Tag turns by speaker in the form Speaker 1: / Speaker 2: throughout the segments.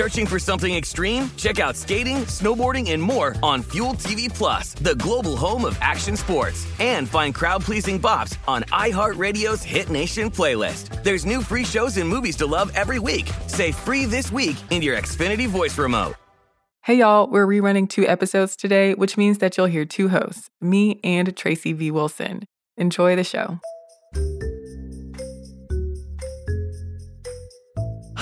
Speaker 1: Searching for something extreme? Check out skating, snowboarding, and more on Fuel TV Plus, the global home of action sports. And find crowd-pleasing bops on iHeartRadio's Hit Nation playlist. There's new free shows and movies to love every week. Say free this week in your Xfinity voice remote.
Speaker 2: Hey y'all, we're rerunning two episodes today, which means that you'll hear two hosts, me and Tracy V. Wilson. Enjoy the show.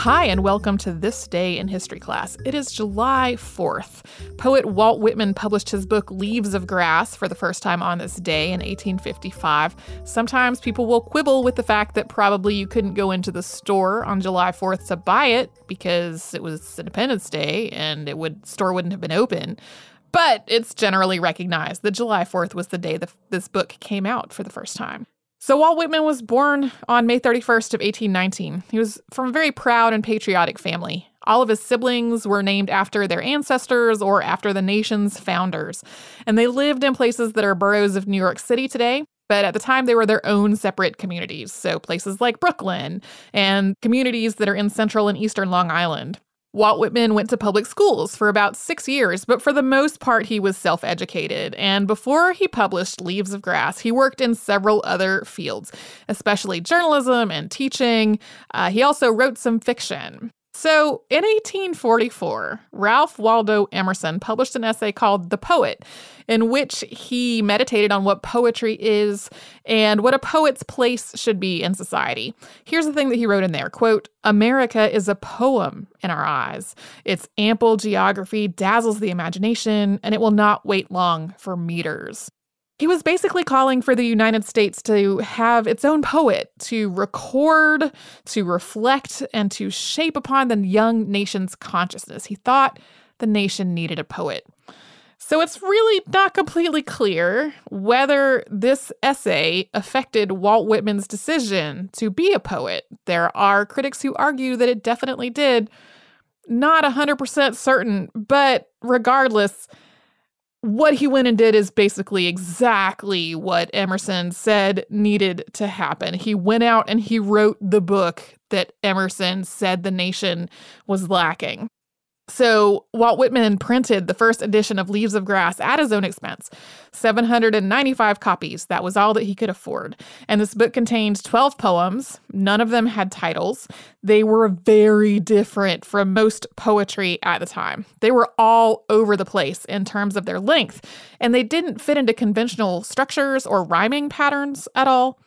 Speaker 3: Hi, and welcome to This Day in History class. It is July 4th. Poet Walt Whitman published his book Leaves of Grass for the first time on this day in 1855. Sometimes people will quibble with the fact that probably you couldn't go into the store on July 4th to buy it because it was Independence Day and it would store wouldn't have been open. But it's generally recognized that July 4th was the day that this book came out for the first time. So Walt Whitman was born on May 31st of 1819. He was from a very proud and patriotic family. All of his siblings were named after their ancestors or after the nation's founders. And they lived in places that are boroughs of New York City today, but at the time they were their own separate communities. So places like Brooklyn and communities that are in central and eastern Long Island. Walt Whitman went to public schools for about six years, but for the most part, he was self educated. And before he published Leaves of Grass, he worked in several other fields, especially journalism and teaching. Uh, he also wrote some fiction. So in 1844, Ralph Waldo Emerson published an essay called The Poet, in which he meditated on what poetry is and what a poet's place should be in society. Here's the thing that he wrote in there quote, America is a poem in our eyes. Its ample geography dazzles the imagination, and it will not wait long for meters. He was basically calling for the United States to have its own poet, to record, to reflect, and to shape upon the young nation's consciousness. He thought the nation needed a poet. So it's really not completely clear whether this essay affected Walt Whitman's decision to be a poet. There are critics who argue that it definitely did. Not 100% certain, but regardless, what he went and did is basically exactly what Emerson said needed to happen. He went out and he wrote the book that Emerson said the nation was lacking. So Walt Whitman printed the first edition of Leaves of Grass at his own expense, 795 copies. That was all that he could afford. And this book contained 12 poems. None of them had titles. They were very different from most poetry at the time. They were all over the place in terms of their length, and they didn't fit into conventional structures or rhyming patterns at all.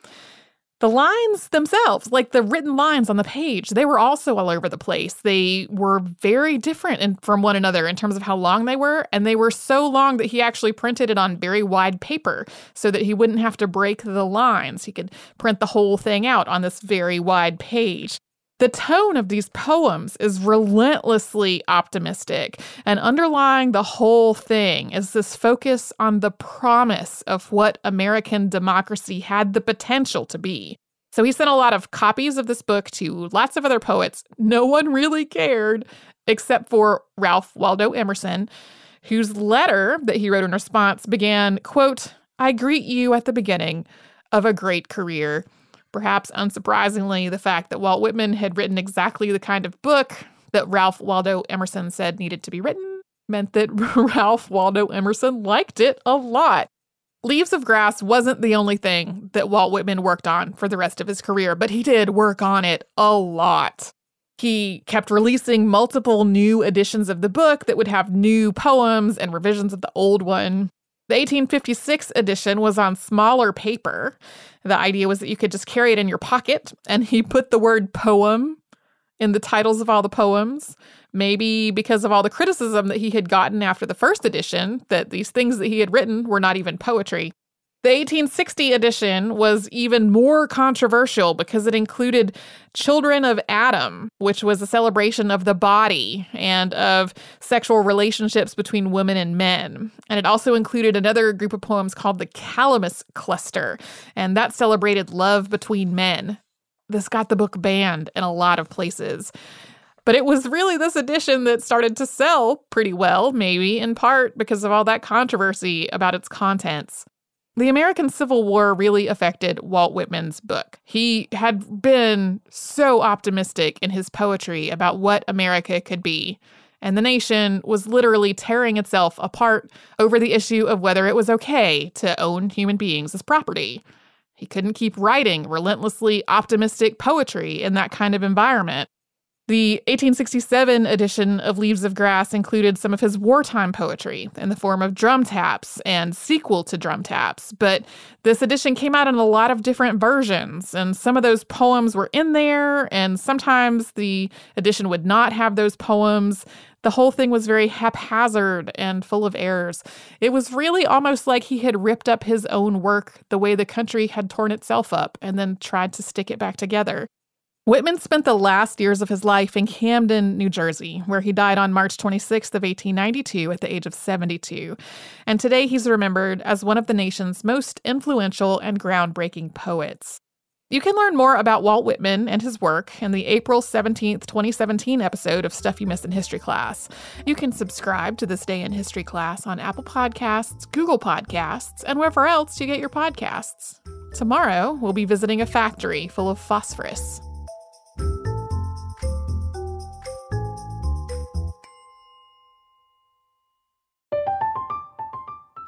Speaker 3: The lines themselves, like the written lines on the page, they were also all over the place. They were very different in, from one another in terms of how long they were, and they were so long that he actually printed it on very wide paper so that he wouldn't have to break the lines. He could print the whole thing out on this very wide page. The tone of these poems is relentlessly optimistic, and underlying the whole thing is this focus on the promise of what American democracy had the potential to be. So he sent a lot of copies of this book to lots of other poets. No one really cared except for Ralph Waldo Emerson, whose letter that he wrote in response began, quote, I greet you at the beginning of a great career. Perhaps unsurprisingly, the fact that Walt Whitman had written exactly the kind of book that Ralph Waldo Emerson said needed to be written meant that Ralph Waldo Emerson liked it a lot. Leaves of Grass wasn't the only thing that Walt Whitman worked on for the rest of his career, but he did work on it a lot. He kept releasing multiple new editions of the book that would have new poems and revisions of the old one. The 1856 edition was on smaller paper. The idea was that you could just carry it in your pocket, and he put the word poem in the titles of all the poems. Maybe because of all the criticism that he had gotten after the first edition, that these things that he had written were not even poetry. The 1860 edition was even more controversial because it included Children of Adam, which was a celebration of the body and of sexual relationships between women and men. And it also included another group of poems called the Calamus Cluster, and that celebrated love between men. This got the book banned in a lot of places. But it was really this edition that started to sell pretty well, maybe in part because of all that controversy about its contents. The American Civil War really affected Walt Whitman's book. He had been so optimistic in his poetry about what America could be, and the nation was literally tearing itself apart over the issue of whether it was okay to own human beings as property. He couldn't keep writing relentlessly optimistic poetry in that kind of environment. The 1867 edition of Leaves of Grass included some of his wartime poetry in the form of drum taps and sequel to drum taps, but this edition came out in a lot of different versions, and some of those poems were in there, and sometimes the edition would not have those poems. The whole thing was very haphazard and full of errors. It was really almost like he had ripped up his own work the way the country had torn itself up and then tried to stick it back together. Whitman spent the last years of his life in Camden, New Jersey, where he died on March 26th of 1892 at the age of 72. And today he's remembered as one of the nation's most influential and groundbreaking poets. You can learn more about Walt Whitman and his work in the April 17th, 2017 episode of Stuff You Missed in History Class. You can subscribe to This Day in History Class on Apple Podcasts, Google Podcasts, and wherever else you get your podcasts. Tomorrow, we'll be visiting a factory full of phosphorus.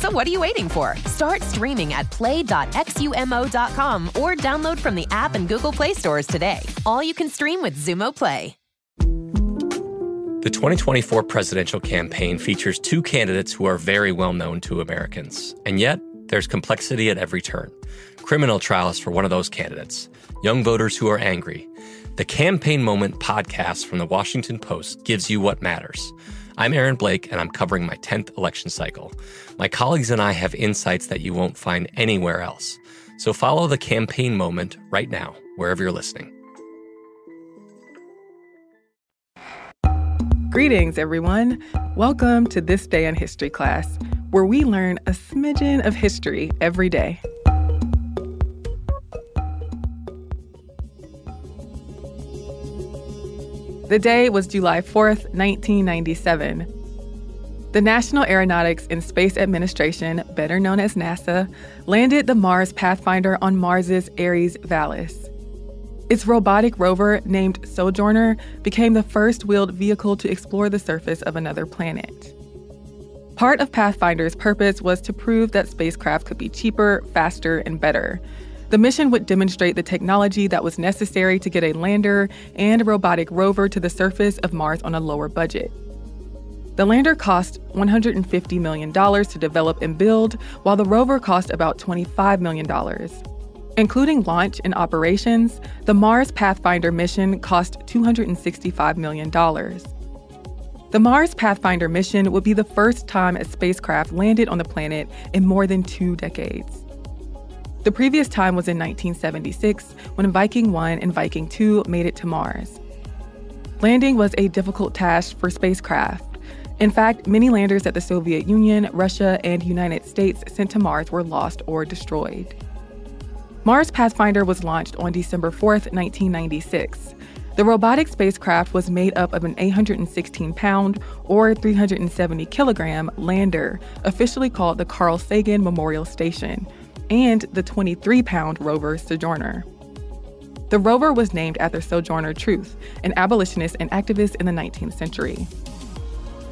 Speaker 4: So what are you waiting for? Start streaming at play.xumo.com or download from the app and Google Play stores today. All you can stream with Xumo Play.
Speaker 5: The 2024 presidential campaign features two candidates who are very well known to Americans, and yet there's complexity at every turn. Criminal trials for one of those candidates, young voters who are angry. The Campaign Moment podcast from the Washington Post gives you what matters. I'm Aaron Blake, and I'm covering my 10th election cycle. My colleagues and I have insights that you won't find anywhere else. So follow the Campaign Moment right now, wherever you're listening.
Speaker 2: Greetings, everyone. Welcome to This Day in History class, where we learn a smidgen of history every day. The day was July 4th, 1997. The National Aeronautics and Space Administration, better known as NASA, landed the Mars Pathfinder on Mars's Ares Vallis. Its robotic rover, named Sojourner, became the first wheeled vehicle to explore the surface of another planet. Part of Pathfinder's purpose was to prove that spacecraft could be cheaper, faster, and better. The mission would demonstrate the technology that was necessary to get a lander and a robotic rover to the surface of Mars on a lower budget. The lander cost $150 million to develop and build, while the rover cost about $25 million. Including launch and operations, the Mars Pathfinder mission cost $265 million. The Mars Pathfinder mission would be the first time a spacecraft landed on the planet in more than two decades. The previous time was in 1976 when Viking 1 and Viking 2 made it to Mars. Landing was a difficult task for spacecraft. In fact, many landers that the Soviet Union, Russia, and United States sent to Mars were lost or destroyed. Mars Pathfinder was launched on December 4, 1996. The robotic spacecraft was made up of an 816 pound or 370 kilogram lander, officially called the Carl Sagan Memorial Station, and the 23 pound rover Sojourner. The rover was named after Sojourner Truth, an abolitionist and activist in the 19th century.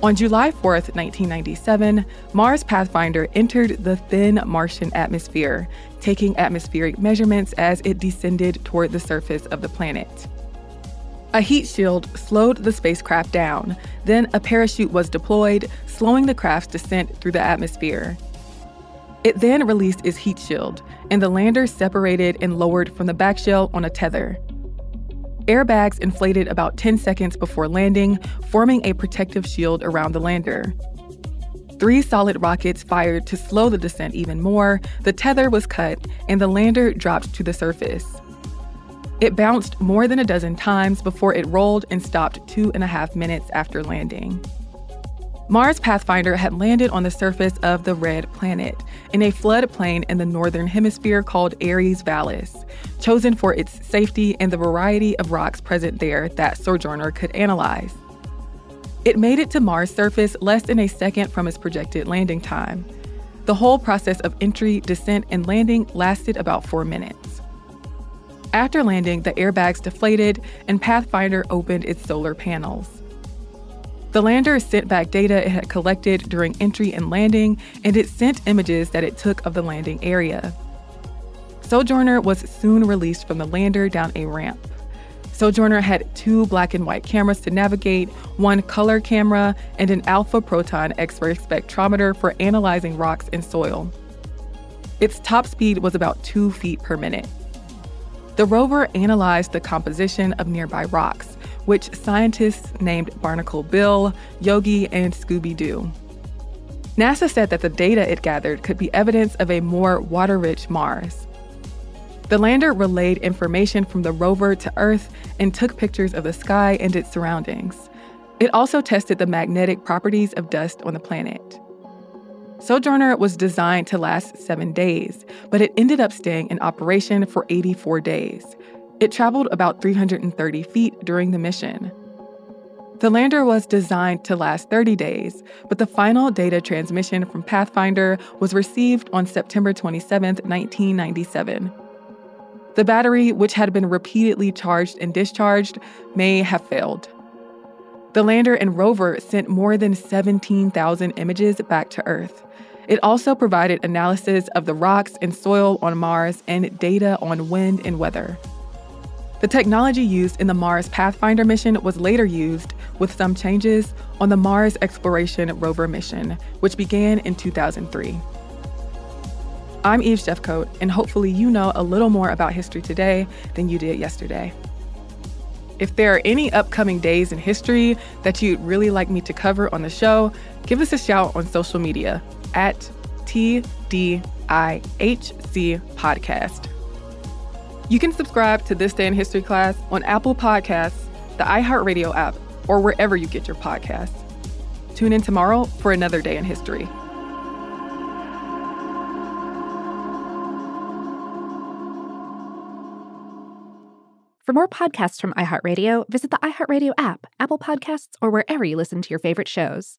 Speaker 2: On July 4, 1997, Mars Pathfinder entered the thin Martian atmosphere, taking atmospheric measurements as it descended toward the surface of the planet. A heat shield slowed the spacecraft down, then a parachute was deployed, slowing the craft's descent through the atmosphere. It then released its heat shield, and the lander separated and lowered from the back shell on a tether. Airbags inflated about 10 seconds before landing, forming a protective shield around the lander. Three solid rockets fired to slow the descent even more, the tether was cut, and the lander dropped to the surface. It bounced more than a dozen times before it rolled and stopped two and a half minutes after landing. Mars Pathfinder had landed on the surface of the Red Planet, in a floodplain in the northern hemisphere called Ares Vallis, chosen for its safety and the variety of rocks present there that Sojourner could analyze. It made it to Mars' surface less than a second from its projected landing time. The whole process of entry, descent, and landing lasted about four minutes. After landing, the airbags deflated and Pathfinder opened its solar panels. The lander sent back data it had collected during entry and landing, and it sent images that it took of the landing area. Sojourner was soon released from the lander down a ramp. Sojourner had two black and white cameras to navigate, one color camera, and an alpha proton X ray spectrometer for analyzing rocks and soil. Its top speed was about two feet per minute. The rover analyzed the composition of nearby rocks, which scientists named Barnacle Bill, Yogi, and Scooby Doo. NASA said that the data it gathered could be evidence of a more water rich Mars. The lander relayed information from the rover to Earth and took pictures of the sky and its surroundings. It also tested the magnetic properties of dust on the planet. Sojourner was designed to last seven days, but it ended up staying in operation for 84 days, it traveled about 330 feet during the mission. The lander was designed to last 30 days, but the final data transmission from Pathfinder was received on September 27, 1997. The battery, which had been repeatedly charged and discharged, may have failed. The lander and rover sent more than 17,000 images back to Earth. It also provided analysis of the rocks and soil on Mars and data on wind and weather. The technology used in the Mars Pathfinder mission was later used, with some changes, on the Mars Exploration Rover mission, which began in 2003. I'm Eve Jeffcoat, and hopefully you know a little more about history today than you did yesterday. If there are any upcoming days in history that you'd really like me to cover on the show, give us a shout on social media at TDIHC Podcast. You can subscribe to This Day in History class on Apple Podcasts, the iHeartRadio app, or wherever you get your podcasts. Tune in tomorrow for another day in history.
Speaker 6: For more podcasts from iHeartRadio, visit the iHeartRadio app, Apple Podcasts, or wherever you listen to your favorite shows.